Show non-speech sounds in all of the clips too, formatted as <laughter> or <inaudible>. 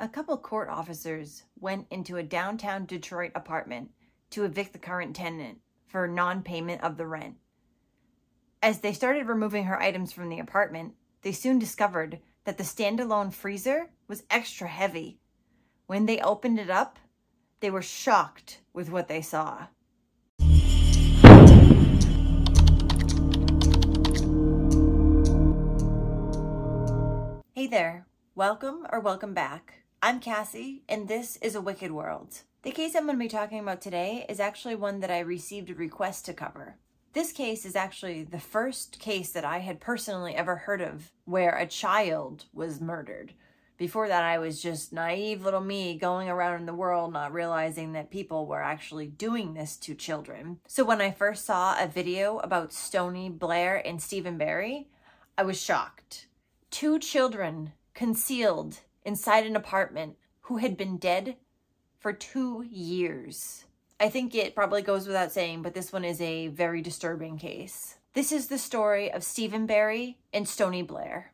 A couple court officers went into a downtown Detroit apartment to evict the current tenant for non payment of the rent. As they started removing her items from the apartment, they soon discovered that the standalone freezer was extra heavy. When they opened it up, they were shocked with what they saw. Hey there, welcome or welcome back. I'm Cassie, and this is A Wicked World. The case I'm going to be talking about today is actually one that I received a request to cover. This case is actually the first case that I had personally ever heard of where a child was murdered. Before that, I was just naive little me going around in the world not realizing that people were actually doing this to children. So when I first saw a video about Stoni Blair and Stephen Berry, I was shocked. Two children concealed inside an apartment who had been dead for two years. I think it probably goes without saying, but this one is a very disturbing case. This is the story of Stephen Berry and Stoni Blair.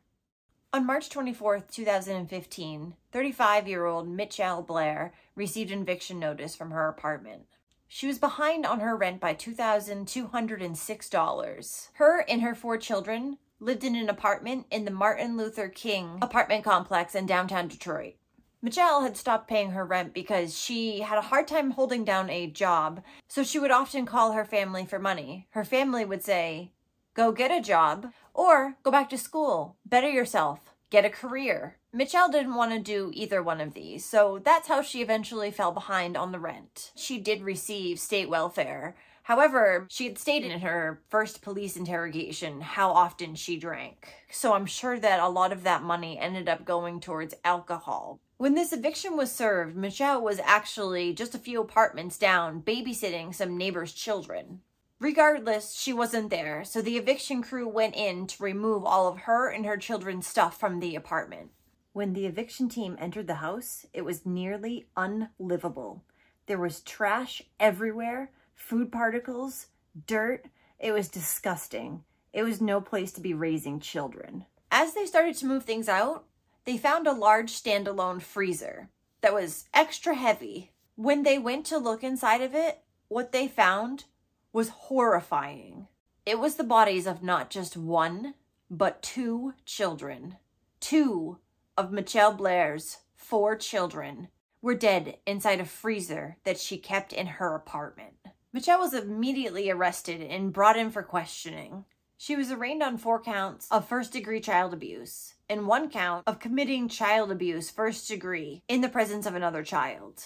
On March 24th, 2015, 35 year old Mitchelle Blair received an eviction notice from her apartment. She was behind on her rent by $2,206. Her and her four children lived in an apartment in the Martin Luther King apartment complex in downtown Detroit. Mitchelle had stopped paying her rent because she had a hard time holding down a job, so she would often call her family for money. Her family would say, Go get a job, or go back to school, better yourself, get a career. Mitchelle didn't want to do either one of these, so that's how she eventually fell behind on the rent. She did receive state welfare, However, she had stated in her first police interrogation how often she drank. So I'm sure that a lot of that money ended up going towards alcohol. When this eviction was served, Mitchelle was actually just a few apartments down babysitting some neighbors' children. Regardless, she wasn't there, so the eviction crew went in to remove all of her and her children's stuff from the apartment. When the eviction team entered the house, it was nearly unlivable. There was trash everywhere, food particles, dirt. It was disgusting. It was no place to be raising children. As they started to move things out, they found a large standalone freezer that was extra heavy. When they went to look inside of it, what they found was horrifying. It was the bodies of not just one, but two children. Two of Mitchelle Blair's four children were dead inside a freezer that she kept in her apartment. Mitchelle was immediately arrested and brought in for questioning. She was arraigned on four counts of first degree child abuse and one count of committing child abuse first degree in the presence of another child.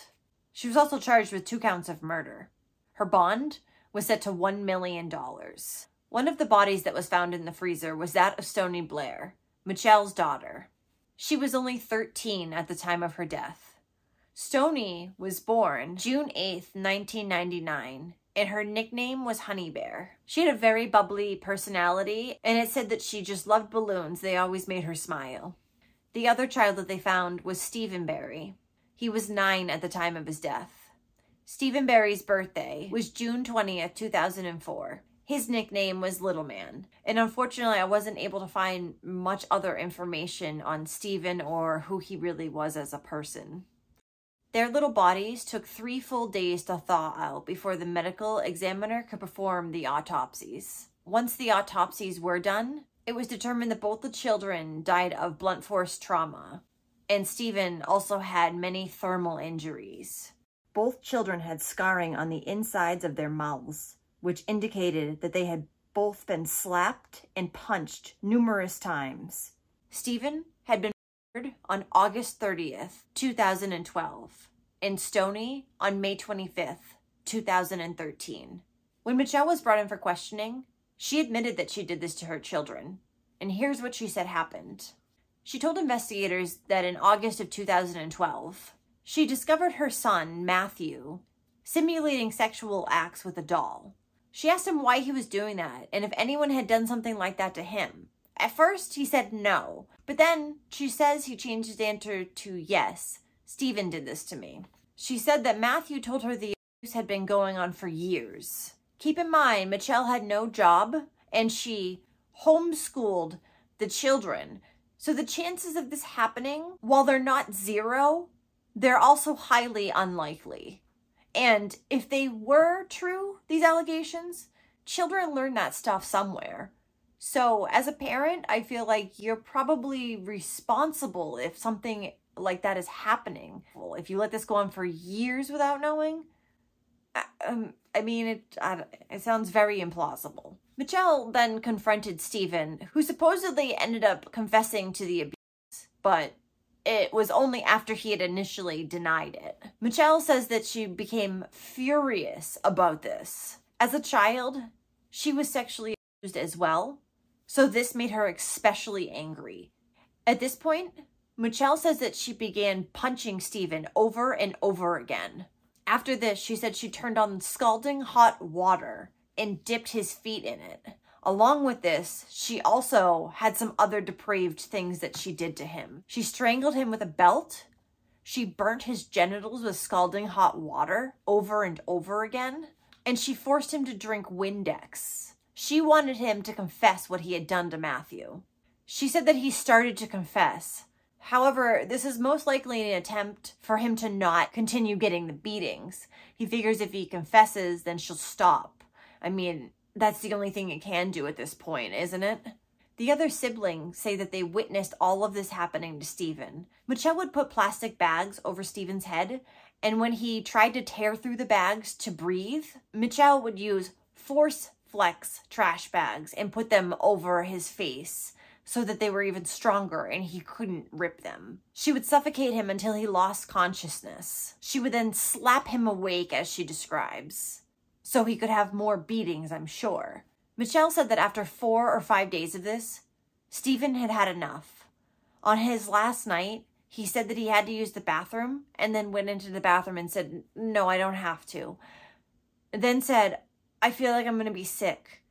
She was also charged with two counts of murder. Her bond was set to $1 million. One of the bodies that was found in the freezer was that of Stoni Blair, Mitchelle's daughter. She was only 13 at the time of her death. Stoni was born June 8th, 1999, and her nickname was Honey Bear. She had a very bubbly personality, and it said that she just loved balloons. They always made her smile. The other child that they found was Stephen Berry. He was nine at the time of his death. Stephen Berry's birthday was June 20th, 2004. His nickname was Little Man, and unfortunately, I wasn't able to find much other information on Stephen or who he really was as a person. Their little bodies took three full days to thaw out before the medical examiner could perform the autopsies. Once the autopsies were done, it was determined that both the children died of blunt force trauma, and Stephen also had many thermal injuries. Both children had scarring on the insides of their mouths, which indicated that they had both been slapped and punched numerous times. Stephen had been on August 30th, 2012, and Stoni on May 25th, 2013. When Mitchelle was brought in for questioning, she admitted that she did this to her children. And here's what she said happened. She told investigators that in August of 2012, she discovered her son, Matthew, simulating sexual acts with a doll. She asked him why he was doing that and if anyone had done something like that to him. At first, he said no, but then she says he changed his answer to yes. Stephen did this to me. She said that Matthew told her the abuse had been going on for years. Keep in mind, Mitchelle had no job and she homeschooled the children. So the chances of this happening, while they're not zero, they're also highly unlikely. And if they were true, these allegations, children learn that stuff somewhere. So as a parent, I feel like you're probably responsible if something like that is happening. Well, if you let this go on for years without knowing, um, I mean, it, it sounds very implausible. Mitchelle then confronted Stephen, who supposedly ended up confessing to the abuse, but it was only after he had initially denied it. Mitchelle says that she became furious about this. As a child, she was sexually abused as well, so this made her especially angry. At this point, Mitchelle says that she began punching Stephen over and over again. After this, she said she turned on scalding hot water and dipped his feet in it. Along with this, she also had some other depraved things that she did to him. She strangled him with a belt. She burnt his genitals with scalding hot water over and over again. And she forced him to drink Windex. She wanted him to confess what he had done to Matthew. She said that he started to confess, However, this is most likely an attempt for him to not continue getting the beatings. He figures if he confesses, then she'll stop. I mean, that's the only thing it can do at this point, isn't it? The other siblings say that they witnessed all of this happening to Stephen. Mitchelle would put plastic bags over Stephen's head, and when he tried to tear through the bags to breathe, Mitchelle would use force flex trash bags and put them over his face so that they were even stronger and he couldn't rip them. She would suffocate him until he lost consciousness. She would then slap him awake, as she describes, so he could have more beatings, I'm sure. Mitchelle said that after four or five days of this, Stephen had had enough. On his last night, he said that he had to use the bathroom and then went into the bathroom and said, No, I don't have to. Then said, I feel like I'm going to be sick,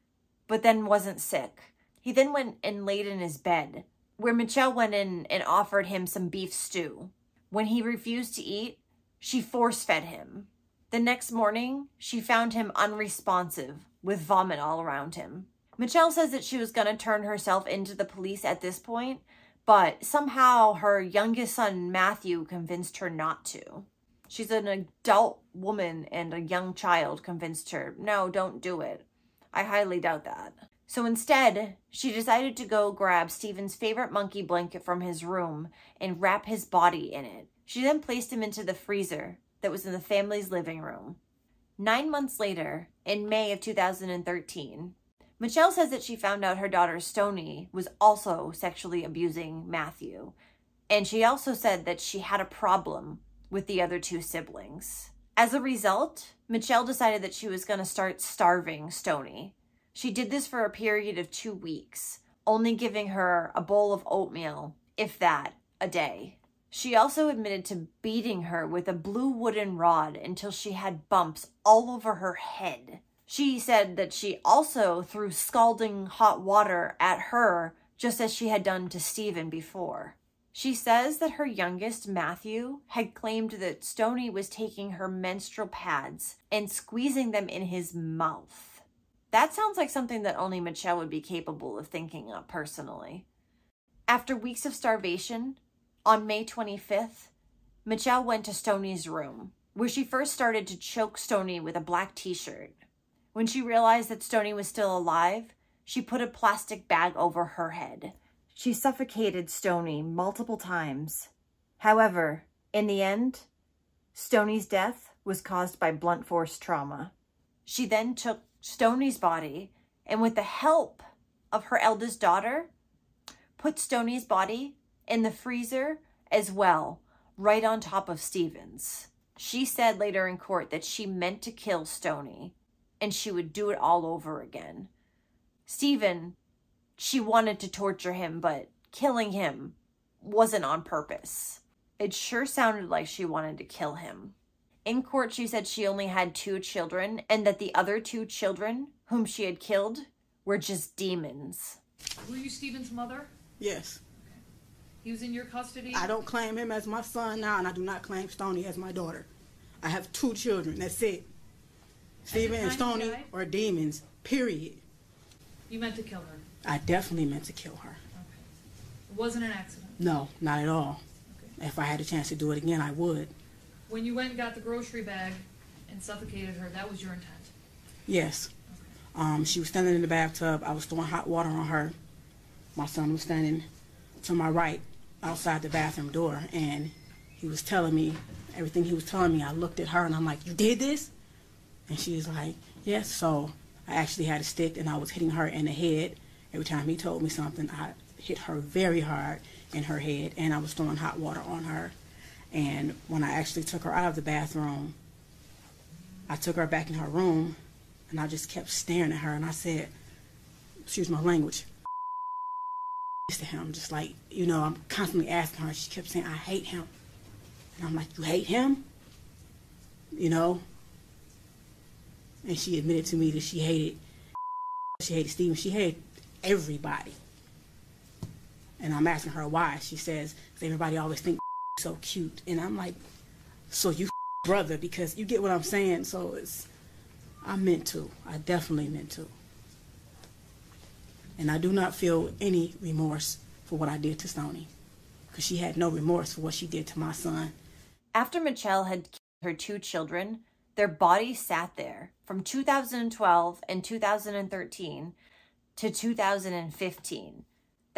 but then wasn't sick. He then went and laid in his bed, where Mitchelle went in and offered him some beef stew. When he refused to eat, she force fed him. The next morning, she found him unresponsive, with vomit all around him. Mitchelle says that she was going to turn herself into the police at this point, but somehow her youngest son, Matthew, convinced her not to. She's an adult woman and a young child convinced her, no, don't do it. I highly doubt that. So instead, she decided to go grab Stephen's favorite monkey blanket from his room and wrap his body in it. She then placed him into the freezer that was in the family's living room. Nine months later, in May of 2013, Mitchelle says that she found out her daughter Stoni was also sexually abusing Matthew. And she also said that she had a problem with the other two siblings. As a result, Mitchelle decided that she was going to start starving Stoni she did this for a period of two weeks, only giving her a bowl of oatmeal, if that, a day. She also admitted to beating her with a blue wooden rod until she had bumps all over her head. She said that she also threw scalding hot water at her, just as she had done to Stephen before. She says that her youngest, Matthew, had claimed that Stoni was taking her menstrual pads and squeezing them in his mouth. That sounds like something that only Mitchelle would be capable of thinking of personally. After weeks of starvation, on May 25th, Mitchelle went to Stoni's room, where she first started to choke Stoni with a black t shirt. When she realized that Stoni was still alive, she put a plastic bag over her head. She suffocated Stoni multiple times. However, in the end, Stoni's death was caused by blunt force trauma. She then took Stoni's body and with the help of her eldest daughter, put Stoni's body in the freezer as well, right on top of Stevens. She said later in court that she meant to kill Stoni and she would do it all over again. Stephen, she wanted to torture him, but killing him wasn't on purpose. It sure sounded like she wanted to kill him. In court, she said she only had two children and that the other two children, whom she had killed, were just demons. Were you Stephen's mother? Yes. He was in your custody? I don't claim him as my son now, and I do not claim Stoni as my daughter. I have two children. That's it. Stephen and Stoni are demons, period. You meant to kill her? I definitely meant to kill her. It wasn't an accident. No, not at all. If I had a chance to do it again, I would. When you went and got the grocery bag and suffocated her, that was your intent. Yes. Um, she was standing in the bathtub. I was throwing hot water on her. My son was standing to my right outside the bathroom door, and he was telling me everything he was telling me. I looked at her and I'm like, You did this? And she was like, Yes. So I actually had a stick and I was hitting her in the head. Every time he told me something, I hit her very hard in her head, and I was throwing hot water on her. And when I actually took her out of the bathroom, I took her back in her room, and I just kept staring at her, and I said, excuse my language, <laughs> to him, just like, you know, I'm constantly asking her. She kept saying, I hate him. And I'm like, you hate him? You know? And she admitted to me that she hated, <laughs> she hated Stephen. She hated everybody. And I'm asking her why. She says, everybody always think <laughs> so cute. And I'm like, so you <laughs> brother, because you get what I'm saying. So it's, I meant to. I definitely meant to. And I do not feel any remorse for what I did to Stoni. Because she had no remorse for what she did to my son. After Mitchelle had killed her two children, their bodies sat there from 2012 and 2013 to 2015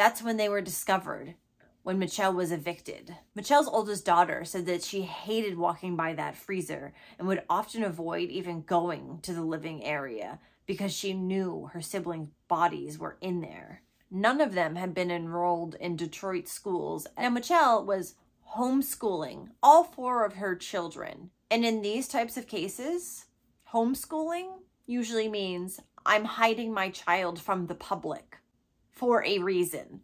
that's when they were discovered, when Mitchelle was evicted. Mitchelle's oldest daughter said that she hated walking by that freezer and would often avoid even going to the living area because she knew her siblings' bodies were in there. None of them had been enrolled in Detroit schools, and Mitchelle was homeschooling all four of her children. And in these types of cases, homeschooling usually means I'm hiding my child from the public for a reason.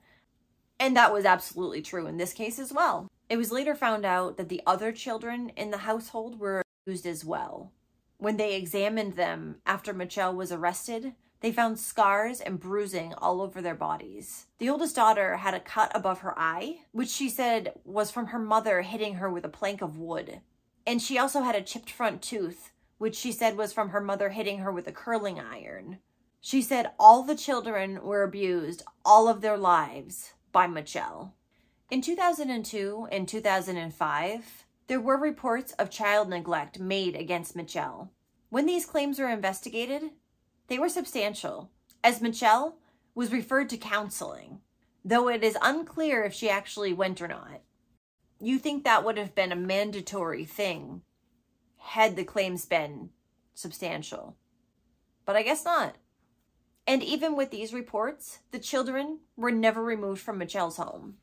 And that was absolutely true in this case as well. It was later found out that the other children in the household were abused as well. When they examined them after Mitchelle was arrested, they found scars and bruising all over their bodies. The oldest daughter had a cut above her eye, which she said was from her mother hitting her with a plank of wood. And she also had a chipped front tooth, which she said was from her mother hitting her with a curling iron. She said all the children were abused all of their lives by Mitchelle. In 2002 and 2005, there were reports of child neglect made against Mitchelle. When these claims were investigated, they were substantial, as Mitchelle was referred to counseling, though it is unclear if she actually went or not. You think that would have been a mandatory thing had the claims been substantial. But I guess not. And even with these reports, the children were never removed from Mitchelle's home.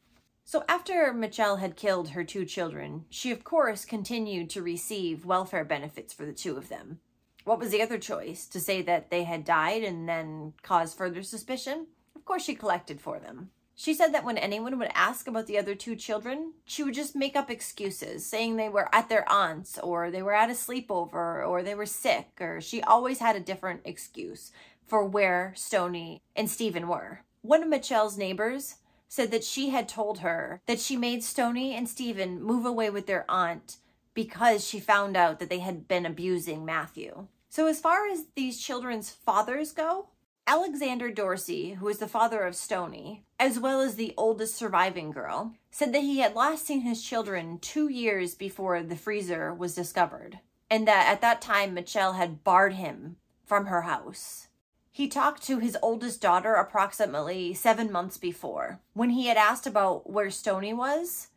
So after Mitchelle had killed her two children, she of course continued to receive welfare benefits for the two of them. What was the other choice? To say that they had died and then cause further suspicion? Of course she collected for them. She said that when anyone would ask about the other two children, she would just make up excuses, saying they were at their aunt's, or they were at a sleepover, or they were sick, or she always had a different excuse for where Stoni and Stephen were. One of Mitchelle's neighbors said that she had told her that she made Stoni and Stephen move away with their aunt because she found out that they had been abusing Matthew. So as far as these children's fathers go, Alexander Dorsey, who is the father of Stoni, as well as the oldest surviving girl, said that he had last seen his children two years before the freezer was discovered, and that at that time Mitchelle had barred him from her house. He talked to his oldest daughter approximately seven months before. When he had asked about where Stoni was,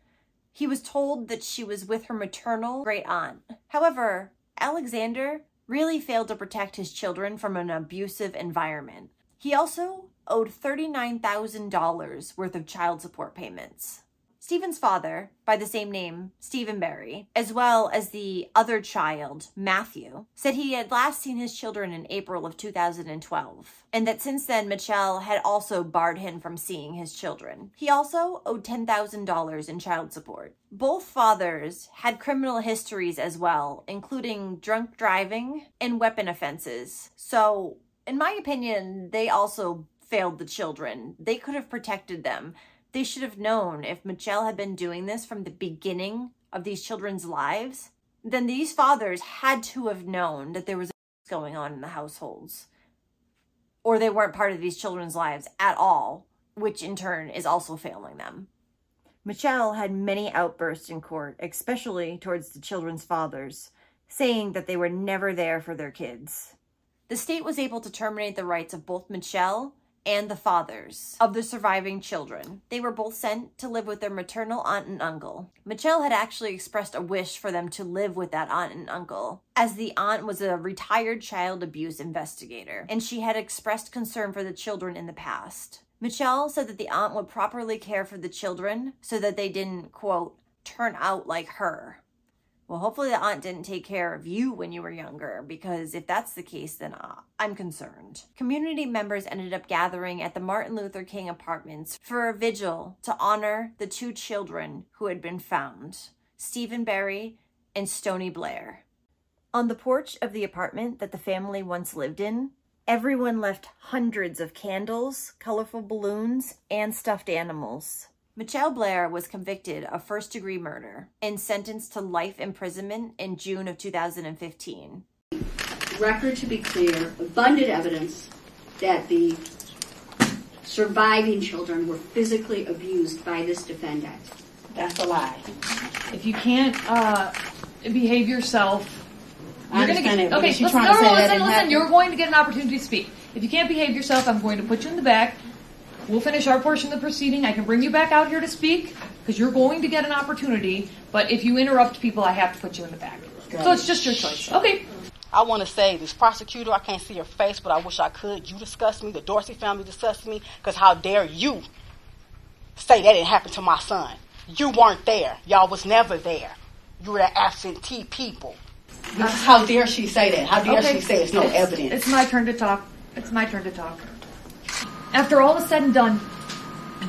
he was told that she was with her maternal great aunt. However, Alexander really failed to protect his children from an abusive environment. He also owed $39,000 worth of child support payments. Stephen's father, by the same name, Stephen Berry, as well as the other child, Matthew, said he had last seen his children in April of 2012, and that since then Mitchelle had also barred him from seeing his children. He also owed $10,000 in child support. Both fathers had criminal histories as well, including drunk driving and weapon offenses. So, in my opinion, they also failed the children. They could have protected them they should have known if Mitchelle had been doing this from the beginning of these children's lives, then these fathers had to have known that there was going on in the households. Or they weren't part of these children's lives at all which in turn is also failing them. Mitchelle had many outbursts in court, especially towards the children's fathers, saying that they were never there for their kids. The state was able to terminate the rights of both Mitchelle and the fathers of the surviving children. They were both sent to live with their maternal aunt and uncle. Mitchelle had actually expressed a wish for them to live with that aunt and uncle, as the aunt was a retired child abuse investigator, and she had expressed concern for the children in the past. Mitchelle said that the aunt would properly care for the children so that they didn't, quote, turn out like her. Well, hopefully the aunt didn't take care of you when you were younger, because if that's the case, then uh, I'm concerned. Community members ended up gathering at the Martin Luther King apartments for a vigil to honor the two children who had been found, Stephen Berry and Stoni Blair. On the porch of the apartment that the family once lived in, everyone left hundreds of candles, colorful balloons, and stuffed animals. Mitchelle Blair was convicted of first degree murder and sentenced to life imprisonment in June of 2015. Record to be clear, abundant evidence that the surviving children were physically abused by this defendant. That's a lie. If you can't uh, behave yourself, I you're gonna get it, okay. is she listen, trying no, to no, say that listen, listen. You're going to get an opportunity to speak. If you can't behave yourself, I'm going to put you in the back. We'll finish our portion of the proceeding. I can bring you back out here to speak because you're going to get an opportunity. But if you interrupt people, I have to put you in the back. So it's just your choice. Okay. I want to say this prosecutor, I can't see your face, but I wish I could. You discussed me, the Dorsey family discussed me, because how dare you say that didn't happen to my son? You weren't there. Y'all was never there. You were the absentee people. This how dare she say that? How dare she say it's no evidence? It's my turn to talk. It's my turn to talk. After all is said and done,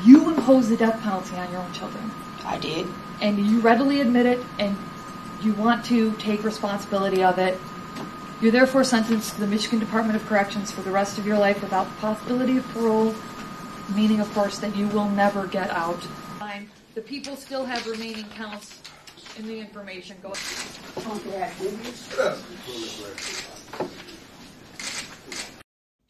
you impose the death penalty on your own children. I did. and you readily admit it and you want to take responsibility of it. You're therefore sentenced to the Michigan Department of Corrections for the rest of your life without the possibility of parole, meaning, of course, that you will never get out. The people still have remaining counts in the information. Go.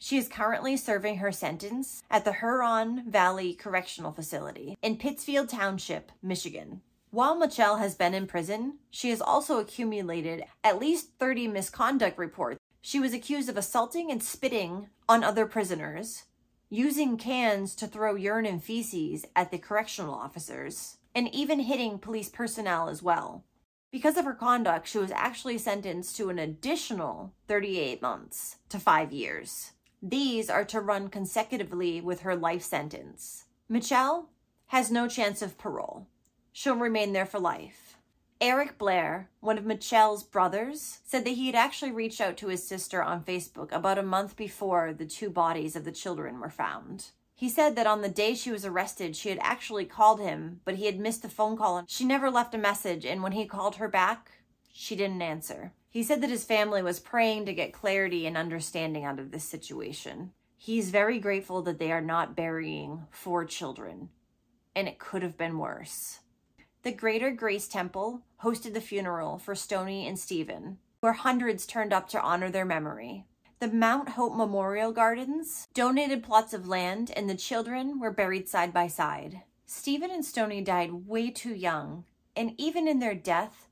She is currently serving her sentence at the Huron Valley Correctional Facility in Pittsfield Township, Michigan. While Mitchelle has been in prison, she has also accumulated at least 30 misconduct reports. She was accused of assaulting and spitting on other prisoners, using cans to throw urine and feces at the correctional officers, and even hitting police personnel as well. Because of her conduct, she was actually sentenced to an additional 38 months to five years. These are to run consecutively with her life sentence. Mitchelle has no chance of parole. She'll remain there for life. Eric Blair, one of Mitchelle's brothers, said that he had actually reached out to his sister on Facebook about a month before the two bodies of the children were found. He said that on the day she was arrested, she had actually called him, but he had missed the phone call and she never left a message. And when he called her back, she didn't answer. He said that his family was praying to get clarity and understanding out of this situation. He's very grateful that they are not burying four children, and it could have been worse. The Greater Grace Temple hosted the funeral for Stoni and Stephen, where hundreds turned up to honor their memory. The Mount Hope Memorial Gardens donated plots of land, and the children were buried side by side. Stephen and Stoni died way too young, and even in their death,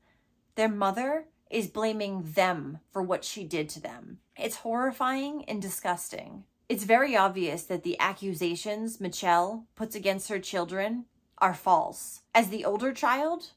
their mother is blaming them for what she did to them. It's horrifying and disgusting. It's very obvious that the accusations Mitchelle puts against her children are false. As the older child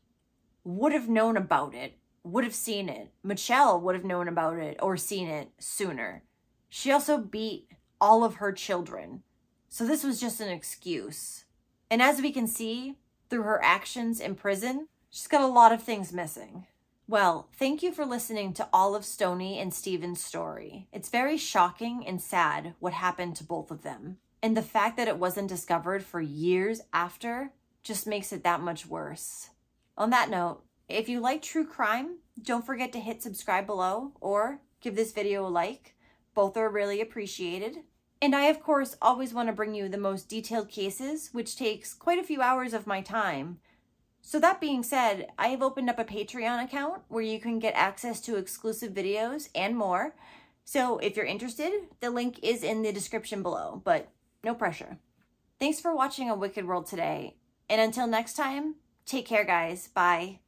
would have known about it, would have seen it. Mitchelle would have known about it or seen it sooner. She also beat all of her children. So this was just an excuse. And as we can see through her actions in prison, she's got a lot of things missing. Well, thank you for listening to all of Stoni and Stephen's story. It's very shocking and sad what happened to both of them. And the fact that it wasn't discovered for years after just makes it that much worse. On that note, if you like true crime, don't forget to hit subscribe below or give this video a like. Both are really appreciated. And I, of course, always want to bring you the most detailed cases, which takes quite a few hours of my time. So that being said, I have opened up a Patreon account where you can get access to exclusive videos and more. So if you're interested, the link is in the description below, but no pressure. Thanks for watching A Wicked World today. And until next time, take care, guys. Bye.